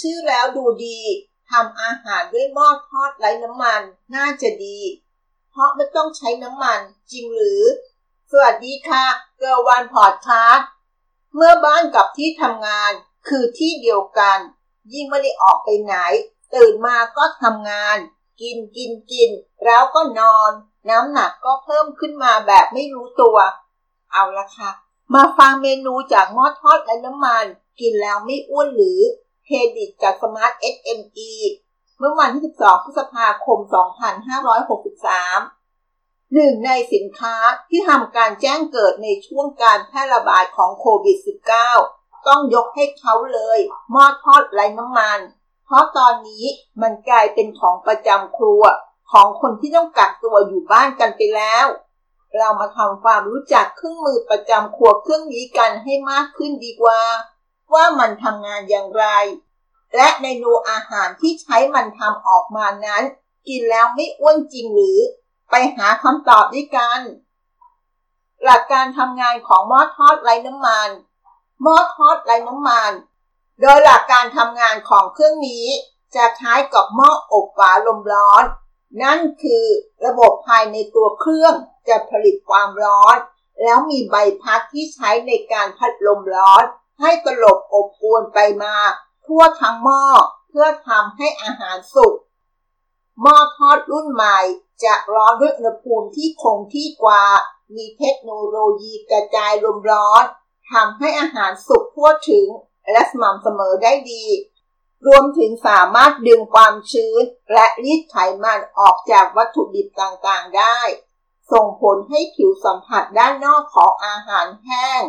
ชื่อแล้วดูดีทำอาหารด้วยหม้อทอดไร้น้ำมัน น่าจะดี เพราะไม่ต้องใช้น้ำมันจริงหรือ สวัสดีค่ะเกอร์วันพอดคาสเมื่อบ้านกับที่ทำงานคือที่เดียวกัน ยิ่งไม่ได้ออกไปไหน ตื่นมาก็ทำงาน กินกินกิน แล้วก็นอน น้ำหนักก็เพิ่มขึ้นมาแบบไม่รู้ตัว เอาละค่ะ มาฟังเมนูจากหม้อทอดไร้น้ำมัน กินแล้วไม่อ้วนหรือ เครดิตจากสมาร์ท SME เมื่อวันที่ 12 พฤษภาคม 2563หนึ่งในสินค้าที่ทำการแจ้งเกิดในช่วงการแพร่ระบาดของโควิด -19 ต้องยกให้เขาเลยหม้อทอดไร้น้ำมัน เพราะตอนนี้มันกลายเป็นของประจำครัว ของคนที่ต้องกักตัวอยู่บ้านกันไปแล้ว เรามาทำความรู้จักเครื่องมือประจำครัวเครื่องนี้กันให้มากขึ้นดีกว่า ว่ามันทำงานอย่างไร และเมนูอาหารที่ใช้มันทำออกมานั้น กินแล้วไม่อ้วนจริงหรือ ไปหาคำตอบด้วยกัน หลักการทำงานของหม้อทอดไร้น้ำมันหม้อทอดไร้น้ำมันโดยหลักการทำงานของเครื่องนี้ จะคล้ายกับหม้ออบฝาลมร้อน นั่นคือระบบภายในตัวเครื่องจะผลิตความร้อน แล้วมีใบพัดที่ใช้ในการพัดลมร้อน ให้ตลบอบอวนไปมา ทั่วทั้งหม้อเพื่อทำให้อาหารสุก หม้อทอดรุ่นใหม่จะร้อนด้วยอุณหภูมิที่คงที่กว่า มีเทคโนโลยีกระจายลมร้อนทำให้อาหารสุกทั่วถึงและสม่ำเสมอได้ดี รวมถึงสามารถดึงความชื้น และรีดไขมันออกจากวัตถุดิบต่างๆได้ ส่งผลให้ผิวสัมผัสด้านนอกของอาหารแห้ง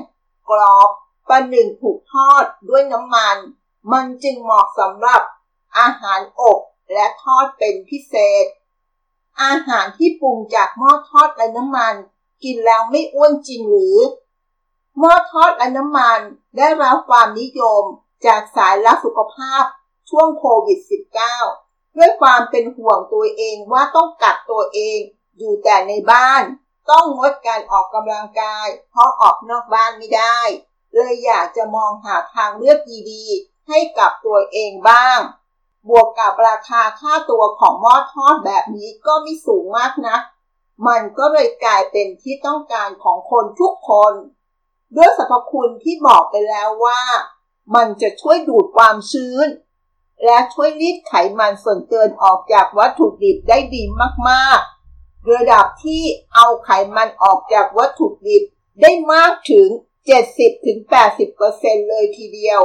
กรอบประหนึ่งถูกทอดด้วยน้ำมัน มันจึงเหมาะสำหรับอาหารอบและทอดเป็นพิเศษ อาหารที่ปรุงจากหม้อทอดและน้ำมัน กินแล้วไม่อ้วนจริงหรือ หม้อทอดและน้ำมันได้รับความนิยมจากสายรักสุขภาพช่วงโควิด -19 ด้วยความเป็นห่วงตัวเองว่าต้องกักตัวเองอยู่แต่ในบ้าน ต้องงดการออกกำลังกาย เพราะออกนอกบ้านไม่ได้ เลยอยากจะมองหาทางเลือกดีๆ ให้กับตัวเองบ้าง บวกกับราคาค่าตัวของหม้อทอดแบบนี้ก็ไม่สูงมากนะมันก็เลยกลายเป็นที่ต้องการของคนทุกคน ด้วยสรรพคุณที่บอกไปแล้วว่า มันจะช่วยดูดความชื้น และช่วยรีดไขมันส่วนเกินออกจากวัตถุดิบได้ดีมากๆ ระดับที่เอาไขมันออกจากวัตถุดิบได้มากถึง 70-80%เลยทีเดียว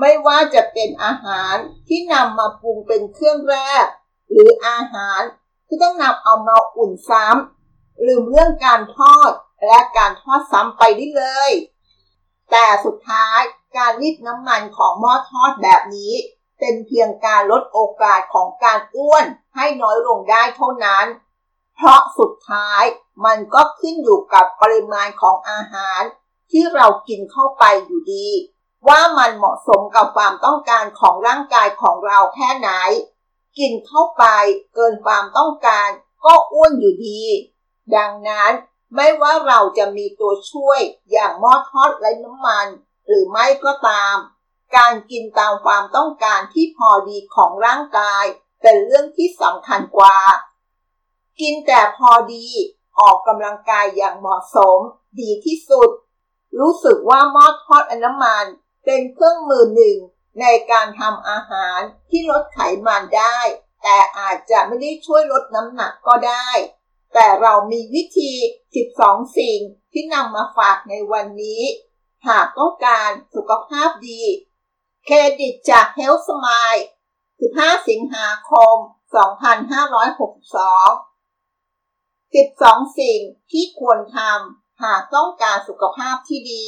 ไม่ว่าจะเป็นอาหารที่นำมาปรุงเป็นเครื่องแรก หรืออาหารที่ต้องนำเอามาอุ่นซ้ำลืมเรื่องการทอดและการทอดซ้ำไปได้เลย แต่สุดท้ายการรีดน้ำมันของหม้อทอดแบบนี้ เป็นเพียงการลดโอกาสของการอ้วนให้น้อยลงได้เท่านั้น เพราะสุดท้ายมันก็ขึ้นอยู่กับปริมาณของอาหารที่เรากินเข้าไปอยู่ดี ว่ามันเหมาะสมกับความต้องการของร่างกายของเราแค่ไหน กินเข้าไปเกินความต้องการก็อ้วนอยู่ดี ดังนั้นไม่ว่าเราจะมีตัวช่วยอย่างหม้อทอดไร้น้ำมัน หรือไม่ก็ตาม การกินตามความต้องการที่พอดีของร่างกาย เป็นเรื่องที่สำคัญกว่า กินแต่พอดีออกกำลังกายอย่างเหมาะสมดีที่สุด รู้สึกว่าหม้อทอดอน้ำมัน เป็นเครื่องมือหนึ่งในการทำอาหารที่ลดไขมันได้ แต่อาจจะไม่ได้ช่วยลดน้ำหนักก็ได้ แต่เรามีวิธี 12 สิ่งที่นำมาฝากในวันนี้ หากต้องการสุขภาพดี เครดิตจาก Health Smile 15 สิงหาคม 2562 12 สิ่งที่ควรทำหากต้องการสุขภาพที่ดี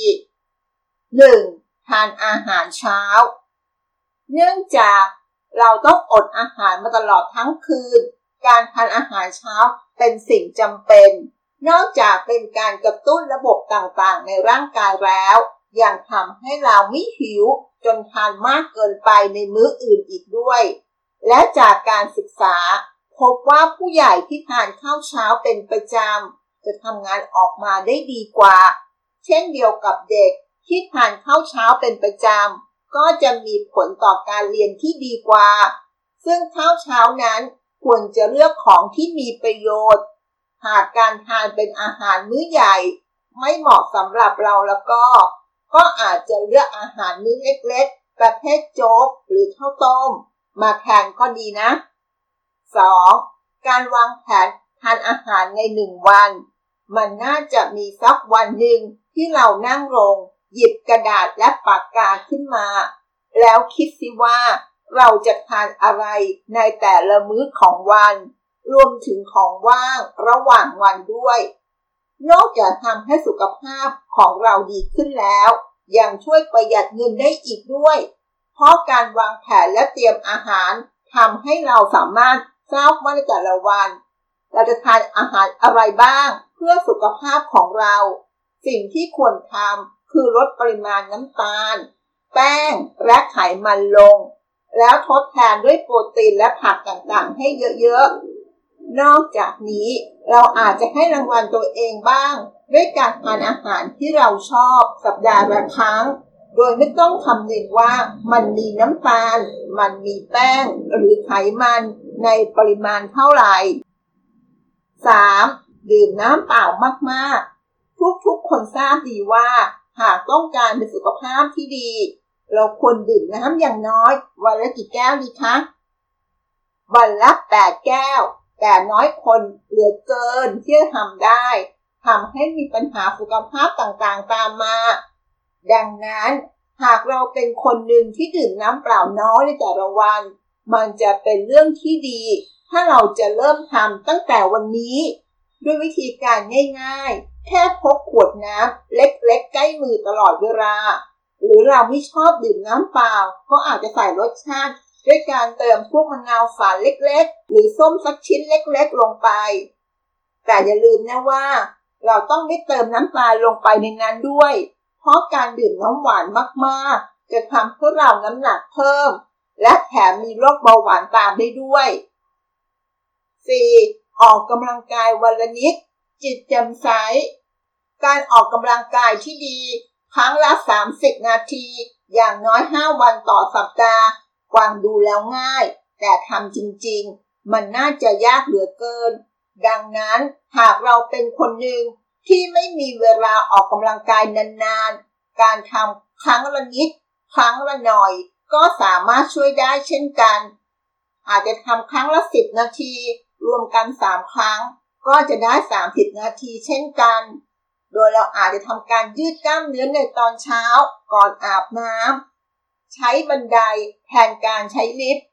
1. ทานอาหารเช้า เนื่องจากเราต้องอดอาหารมาตลอดทั้งคืน การทานอาหารเช้าเป็นสิ่งจำเป็น นอกจากเป็นการกระตุ้นระบบต่างๆ ในร่างกายแล้วยังทำให้เราไม่หิวจนทานมากเกินไปในมื้ออื่นอีกด้วย และจากการศึกษา พบว่าผู้ใหญ่ที่ทานข้าวเช้าเป็นประจำจะทำงานออกมาได้ดีกว่า เช่นเดียวกับเด็ก ที่ทานข้าวเช้าเป็นประจำ ก็จะมีผลต่อการเรียนที่ดีกว่า ซึ่งข้าวเช้านั้นควรจะเลือกของที่มีประโยชน์ หากการทานเป็นอาหารมื้อใหญ่ ไม่เหมาะสำหรับเราแล้วก็ ก็อาจจะเลือกอาหารมื้อเล็กๆ ประเภทโจ๊กหรือข้าวต้ม มาแทนก็ดีนะ 2. การวางแผนทานอาหารในหนึ่งวัน มันน่าจะมีสักวันหนึ่งที่เรานั่งลง หยิบกระดาษและปากกาขึ้นมา แล้วคิดสิว่าเราจะทานอะไรในแต่ละมื้อของวัน รวมถึงของว่างระหว่างวันด้วย นอกจากทำให้สุขภาพของเราดีขึ้นแล้ว ยังช่วยประหยัดเงินได้อีกด้วย เพราะการวางแผนและเตรียมอาหารทำให้เราสามารถทราบว่าในแต่ละวัน เราจะทานอาหารอะไรบ้าง เพื่อสุขภาพของเรา สิ่งที่ควรทำ คือลดปริมาณน้ำตาล แป้งและไขมันลง แล้วทดแทนด้วยโปรตีนและผักต่างๆ ให้เยอะๆ นอกจากนี้เราอาจจะให้รางวัลตัวเองบ้าง ด้วยการทานอาหารที่เราชอบสัปดาห์ละครั้ง โดยไม่ต้องคำนึงว่ามันมีน้ำตาล มันมีแป้งหรือไขมันในปริมาณเท่าไหร่ 3. ดื่มน้ำเปล่ามากๆ ทุกๆคนทราบดีว่า หากต้องการมีสุขภาพที่ดี เราควรดื่มน้ำอย่างน้อย วันละกี่แก้วดีคะ วันละ8แก้ว แต่น้อยคนเหลือเกินที่จะทำได้ทำให้มีปัญหาสุขภาพต่างๆตามมา ดังนั้นหากเราเป็นคนหนึ่งที่ดื่มน้ำเปล่าน้อยในแต่ละวัน มันจะเป็นเรื่องที่ดี ถ้าเราจะเริ่มทำตั้งแต่วันนี้ ด้วยวิธีการง่าย ๆ แค่พกขวดน้ำเล็กๆ ใกล้มือตลอดเวลา หรือเราไม่ชอบดื่มน้ำเปล่า ก็อาจจะใส่รสชาติ ด้วยการเติมพวกมะนาวฝานเล็กๆ หรือส้มสักชิ้นเล็กๆ ลงไป แต่อย่าลืมนะว่า เราต้องไม่เติมน้ำตาลลงไปในนั้นด้วย เพราะการดื่มน้ำหวานมากๆ จะทำให้เราน้ำหนักเพิ่ม และแถมมีโรคเบาหวานตามได้ด้วย 4. ออกกำลังกายวันละนิด จิตแจ่มใส การออกกำลังกายที่ดี ครั้งละ 30 นาที อย่างน้อย 5 วันต่อสัปดาห์ฟังดูแล้วง่าย แต่ทำจริงๆ มันน่าจะยากเหลือเกิน ดังนั้นหากเราเป็นคนหนึ่งที่ไม่มีเวลาออกกำลังกายนานๆ การทำครั้งละนิด ครั้งละหน่อย ก็สามารถช่วยได้เช่นกัน อาจจะทำครั้งละสิบนาที รวมกันสามครั้ง ก็จะได้สามสิบนาทีเช่นกัน โดยเราอาจจะทำการยืดกล้ามเนื้อในตอนเช้าก่อนอาบน้ำใช้บันไดแทนการใช้ลิฟต์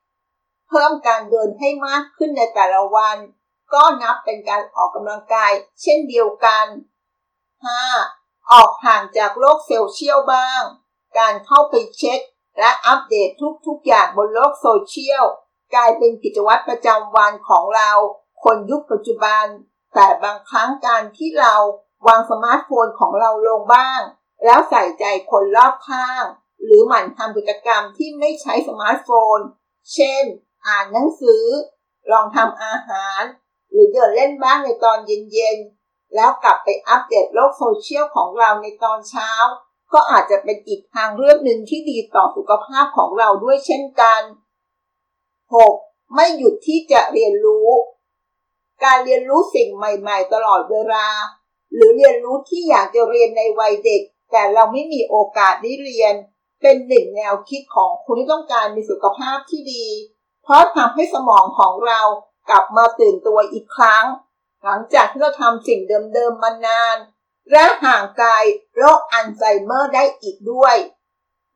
เพิ่มการเดินให้มากขึ้นในแต่ละวัน ก็นับเป็นการออกกำลังกายเช่นเดียวกัน 5. ออกห่างจากโลกโซเชียลบ้าง การเข้าไปเช็ค และอัปเดตทุกๆอย่างบนโลกโซเชียลกลายเป็นกิจวัตรประจำวันของเรา คนยุคปัจจุบัน แต่บางครั้งการที่เราวางสมาร์ทโฟนของเราลงบ้าง แล้วใส่ใจคนรอบข้าง หรือหมั่นทำกิจกรรมที่ไม่ใช้สมาร์ทโฟน เช่น อ่านหนังสือ ลองทำอาหาร หรือเดินเล่นบ้างในตอนเย็นๆ แล้วกลับไปอัปเดตโลกโซเชียลของเราในตอนเช้า ก็อาจจะเป็นอีกทางเลือกหนึ่งที่ดีต่อสุขภาพของเราด้วยเช่นกัน 6. ไม่หยุดที่จะเรียนรู้ การเรียนรู้สิ่งใหม่ๆ ตลอดเวลา หรือเรียนรู้ที่อยากจะเรียนในวัยเด็ก แต่เราไม่มีโอกาสได้เรียน เป็นหนึ่งแนวคิดของคนที่ต้องการมีสุขภาพที่ดี เพราะทำให้สมองของเรากลับมาตื่นตัวอีกครั้ง หลังจากที่เราทำสิ่งเดิมๆมานาน และห่างไกลโรคอัลไซเมอร์ได้อีกด้วย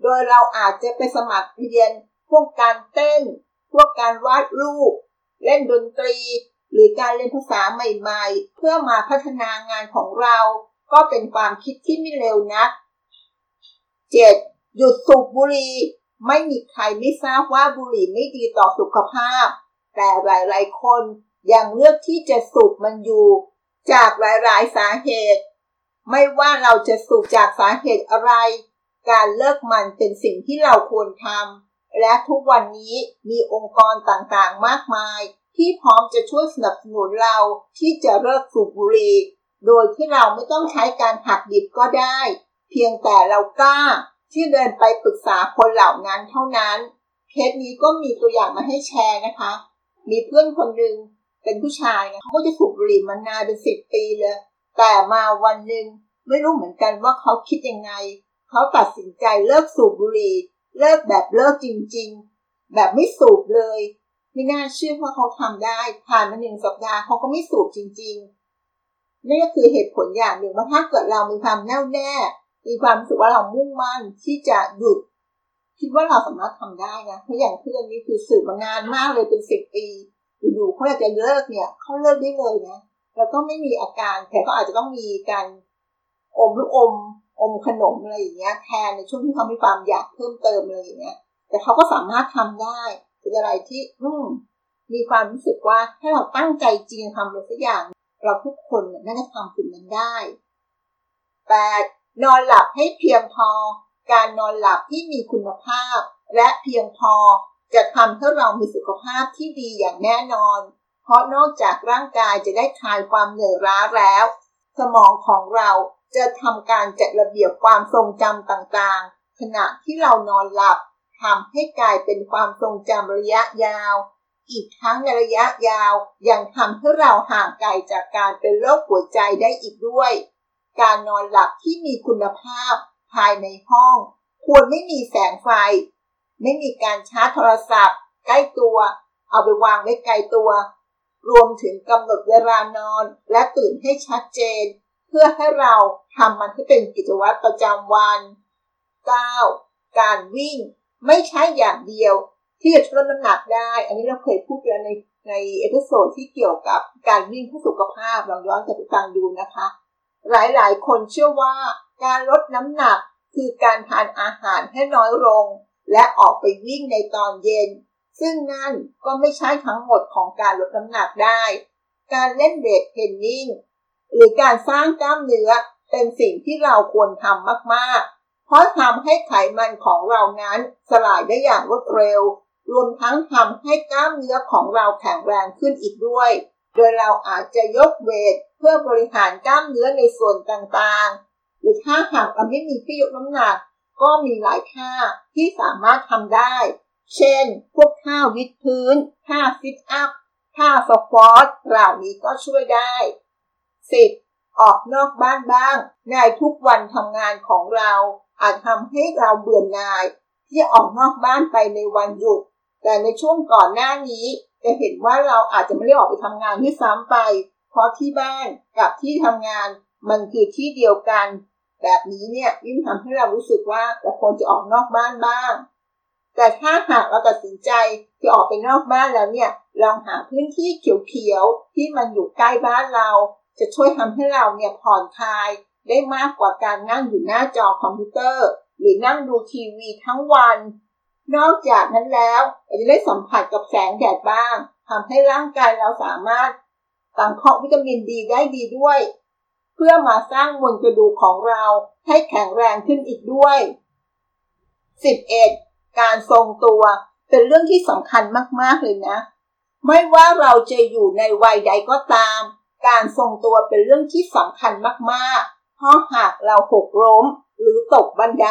โดยเราอาจจะไปสมัครเรียนพวกการเต้น พวกการวาดรูป เล่นดนตรี หรือการเรียนภาษาใหม่ๆ เพื่อมาพัฒนางานของเรา ก็เป็นความคิดที่ไม่เร็วนัก 7. หยุดสูบบุหรี่ไม่มีใครไม่ทราบว่าบุหรี่ไม่ดีต่อสุขภาพ แต่หลายๆ คนยังเลือกที่จะสูบมันอยู่ จากหลายๆ สาเหตุ ไม่ว่าเราจะสูบจากสาเหตุอะไร การเลิกมันเป็นสิ่งที่เราควรทำ และทุกวันนี้มีองค์กรต่างๆ มากมาย ที่พร้อมจะช่วยสนับสนุนเราที่จะเลิกสูบบุหรี่ โดยที่เราไม่ต้องใช้การหักดิบก็ได้ เพียงแต่เรากล้า ที่เดินไปปรึกษาคนเหล่านั้นเท่านั้น เคสนี้ก็มีตัวอย่างมาให้แชร์นะคะ มีเพื่อนคนหนึ่งเป็นผู้ชายนะเขาก็จะสูบบุหรี่มานานเป็นสิบปีเลย แต่มาวันหนึ่งไม่รู้เหมือนกันว่าเขาคิดยังไง เขาตัดสินใจเลิกสูบบุหรี่ เลิกแบบเลิกจริง ๆ แบบไม่สูบเลย ไม่น่าเชื่อว่าเขาทำได้ ผ่านมาหนึ่งสัปดาห์เขาก็ไม่สูบจริง ๆ นี่ก็คือเหตุผลอย่างหนึ่งว่าถ้าเกิดเรามีความแน่วแน่มีความรู้สึกว่าเรามุ่งมั่นที่จะหยุด คิดว่าเราสามารถทำได้นะเพราะอย่างเพื่อนนี้คือสืบมานานมากเลยเป็นสิบปีอยู่ๆเขาอยากจะเลิกเนี่ยเขาเลิกได้เลยนะแล้วก็ไม่มีอาการแต่ก็อาจจะต้องมีการอมหรืออม อมขนมอะไรอย่างเงี้ยแทนในช่วงที่เขามีความอยากเพิ่มเติมอะไรอย่างเงี้ย แต่เขาก็สามารถทำได้เป็นอะไรที่อืมมีความรู้สึกว่าถ้าเราตั้งใจจริงทำอะไรสักอย่าง เราทุกคนน่าจะทำสิ่งนั้นได้แปดนอนหลับให้เพียงพอ การนอนหลับที่มีคุณภาพ และเพียงพอจะทำให้เรามีสุขภาพที่ดีอย่างแน่นอน เพราะนอกจากร่างกายจะได้คลายความเหนื่อยล้าแล้ว สมองของเรา จะทำการจัดระเบียบความทรงจำต่างๆ ขณะที่เรานอนหลับทำให้กลายเป็นความทรงจำระยะยาว อีกทั้งในระยะยาวยังทำให้เราห่างไกลจากการเป็นโรคหัวใจได้อีกด้วย การนอนหลับที่มีคุณภาพ ภายในห้อง ควรไม่มีแสงไฟ ไม่มีการชาร์จโทรศัพท์ ใกล้ตัว เอาไปวางไว้ไกลตัว รวมถึงกำหนดเวลานอนและตื่นให้ชัดเจน เพื่อให้เราทำมันให้เป็นกิจวัตรประจำวัน 9. การวิ่งไม่ใช่อย่างเดียวที่จะลดน้ำหนักได้ อันนี้เราเคยพูดไปในใน episode ที่เกี่ยวกับการวิ่งเพื่อสุขภาพลองย้อนกลับไปฟังดูนะคะ หลายๆ คนเชื่อว่าการลดน้ำหนักคือการทานอาหารให้น้อยลง และออกไปวิ่งในตอนเย็น ซึ่งนั่นก็ไม่ใช่ทั้งหมดของการลดน้ำหนักได้ การเล่นเวทเทรนนิ่ง หรือการสร้างกล้ามเนื้อเป็นสิ่งที่เราควรทำมากๆ เพราะทำให้ไขมันของเรานั้นสลายได้อย่างรวดเร็ว รวมทั้งทำให้กล้ามเนื้อของเราแข็งแรงขึ้นอีกด้วย โดยเราอาจจะยกเวทเพื่อบริหารกล้ามเนื้อในส่วนต่างๆ หรือถ้าหากเราไม่มีที่ยกน้ำหนัก ก็มีหลายท่าที่สามารถทำได้ เช่น พวกท่าวิดพื้นท่าฟิตอัพท่าสควอตเหล่านี้ก็ช่วยได้ 10. ออกนอกบ้านบ้าง ในทุกวันทำงานของเรา อาจทำให้เราเบื่อหน่าย ที่ออกนอกบ้านไปในวันหยุด แต่ในช่วงก่อนหน้านี้ จะเห็นว่าเราอาจจะไม่ได้ออกไปทำงานที่ซ้ำไป เพราะที่บ้านกับที่ทำงานมันคือที่เดียวกัน แบบนี้เนี่ยยิ่งทำให้เรารู้สึกว่าเราควรจะออกนอกบ้านบ้าง แต่ถ้าหากเราตัดสินใจจะออกไปนอกบ้านแล้วเนี่ยลองหาพื้นที่เขียวๆที่มันอยู่ใกล้บ้านเรา จะช่วยทำให้เราเนี่ยผ่อนคลายได้มากกว่าการนั่งอยู่หน้าจอคอมพิวเตอร์ หรือนั่งดูทีวีทั้งวัน นอกจากนั้นแล้วเราจะได้สัมผัสกับแสงแดดบ้างทำให้ร่างกายเราสามารถสังเคราะห์วิตามินดีได้ดีด้วย เพื่อมาสร้างมวลกระดูกของเราให้แข็งแรงขึ้นอีกด้วย 11. การทรงตัวเป็นเรื่องที่สำคัญมากๆเลยนะ ไม่ว่าเราจะอยู่ในวัยใดก็ตาม การทรงตัวเป็นเรื่องที่สำคัญมากๆ เพราะหากเราหกล้ม หรือตกบันได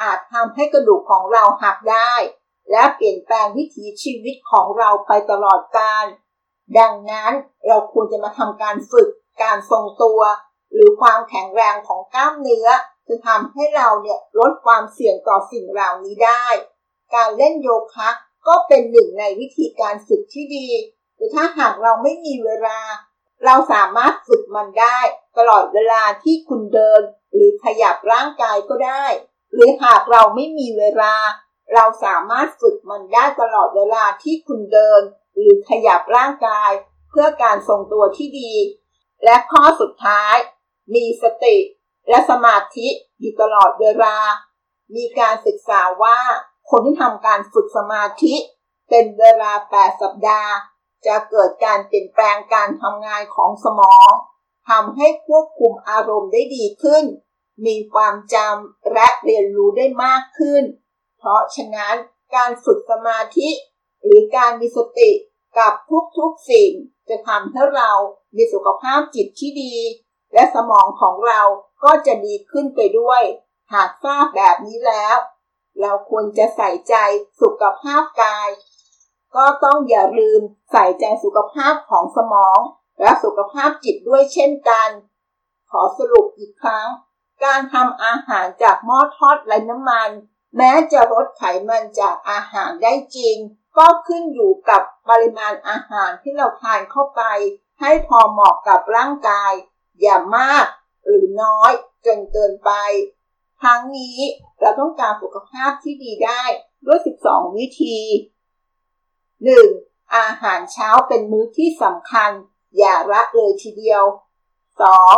อาจทำให้กระดูกของเราหักได้ และเปลี่ยนแปลงวิถีชีวิตของเราไปตลอดกาลดังนั้นเราควรจะมาทำการฝึก การทรงตัว หรือความแข็งแรงของกล้ามเนื้อจะทำให้เราเนี่ยลดความเสี่ยงต่อสิ่งเหล่านี้ได้ การเล่นโยคะก็เป็นหนึ่งในวิธีการฝึกที่ดีหรือถ้าหากเราไม่มีเวลา เราสามารถฝึกมันได้ ตลอดเวลาที่คุณเดิน หรือขยับร่างกายก็ได้ หรือหากเราไม่มีเวลา เราสามารถฝึกมันได้ตลอดเวลาที่คุณเดิน หรือขยับร่างกาย เพื่อการทรงตัวที่ดี และข้อสุดท้าย มีสติ และสมาธิอยู่ตลอดเวลา มีการศึกษาว่าคนที่ทำการฝึกสมาธิ เป็นเวลา 8 สัปดาห์ จะเกิดการเปลี่ยนแปลงการทำงานของสมองทำให้ควบคุมอารมณ์ได้ดีขึ้น มีความจำและเรียนรู้ได้มากขึ้น เพราะฉะนั้นการฝึกสมาธิ หรือการมีสติกับทุกๆสิ่ง จะทำให้เรามีสุขภาพจิตที่ดี และสมองของเราก็จะดีขึ้นไปด้วย หากทราบแบบนี้แล้ว เราควรจะใส่ใจสุขภาพกาย ก็ต้องอย่าลืมใส่ใจสุขภาพของสมอง และสุขภาพจิตด้วยเช่นกัน ขอสรุปอีกครั้ง การทำอาหารจากหม้อทอดไร้น้ำมัน แม้จะลดไขมันจากอาหารได้จริง ก็ขึ้นอยู่กับปริมาณอาหารที่เราทานเข้าไป ให้พอเหมาะกับร่างกาย อย่ามากหรือน้อยจนเกินไป ทั้งนี้เราต้องการสุขภาพที่ดีได้ด้วย 12 วิธี 1. อาหารเช้าเป็นมื้อที่สำคัญ อย่าละเลยทีเดียว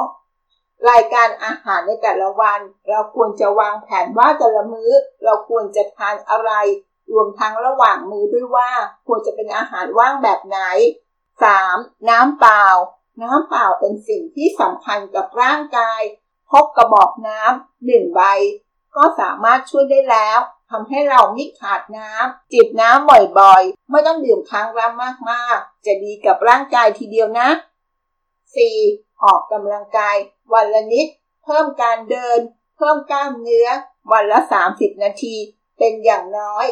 2. รายการอาหารในแต่ละวัน เราควรจะวางแผนว่าแต่ละมื้อ เราควรจะทานอะไร รวมทั้งระหว่างมื้อด้วยว่า ควรจะเป็นอาหารว่างแบบไหน 3. น้ำเปล่า น้ำเปล่าเป็นสิ่งที่สำคัญกับร่างกายพกกระบอกน้ำหนึ่งใบ ก็สามารถช่วยได้แล้ว ทำให้เราไม่ขาดน้ำจิบน้ำบ่อยๆ ไม่ต้องดื่มครั้งละมากๆ จะดีกับร่างกายทีเดียวนะ 4. ออกกำลังกาย วันละนิด เพิ่มการเดิน เพิ่มกล้ามเนื้อ วันละ 30 นาที เป็นอย่างน้อย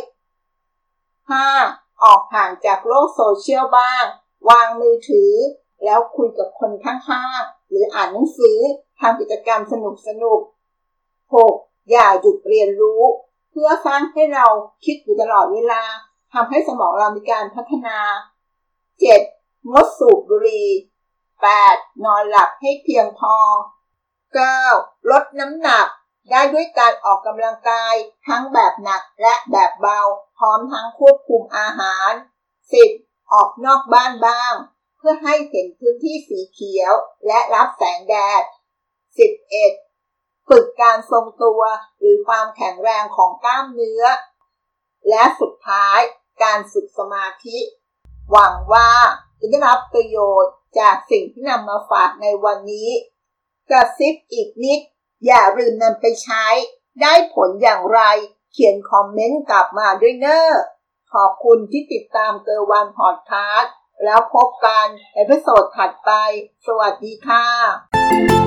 5. ออกห่างจากโลกโซเชียลบ้าง วางมือถือ แล้วคุยกับคนข้างๆ หรืออ่านหนังสือทำกิจกรรมสนุกสนุก 6. อย่าหยุดเรียนรู้ พื่อสร้างให้เราคิดอยู่ตลอดเวลาทำให้สมองเรามีการพัฒนา 7. งดสูบบุหรี่ 8. นอนหลับให้เพียงพอ 9. ลดน้ำหนักได้ด้วยการออกกำลังกายทั้งแบบหนักและแบบเบา พร้อมทั้งควบคุมอาหาร 10. ออกนอกบ้านบ้าง เพื่อให้เห็นพื้นที่สีเขียวและรับแสงแดด 11. ฝึกการทรงตัวหรือความแข็งแรงของกล้ามเนื้อ และสุดท้ายการฝึกสมาธิ หวังว่าจะได้รับประโยชน์จากสิ่งที่นำมาฝากในวันนี้ กระซิบอีกนิด อย่าลืมนำไปใช้ ได้ผลอย่างไร เขียนคอมเมนต์กลับมาด้วยเนอะขอบคุณที่ติดตามเกอร์วันพอดคาสต์แล้วพบกันใน episode ถัดไป สวัสดีค่ะ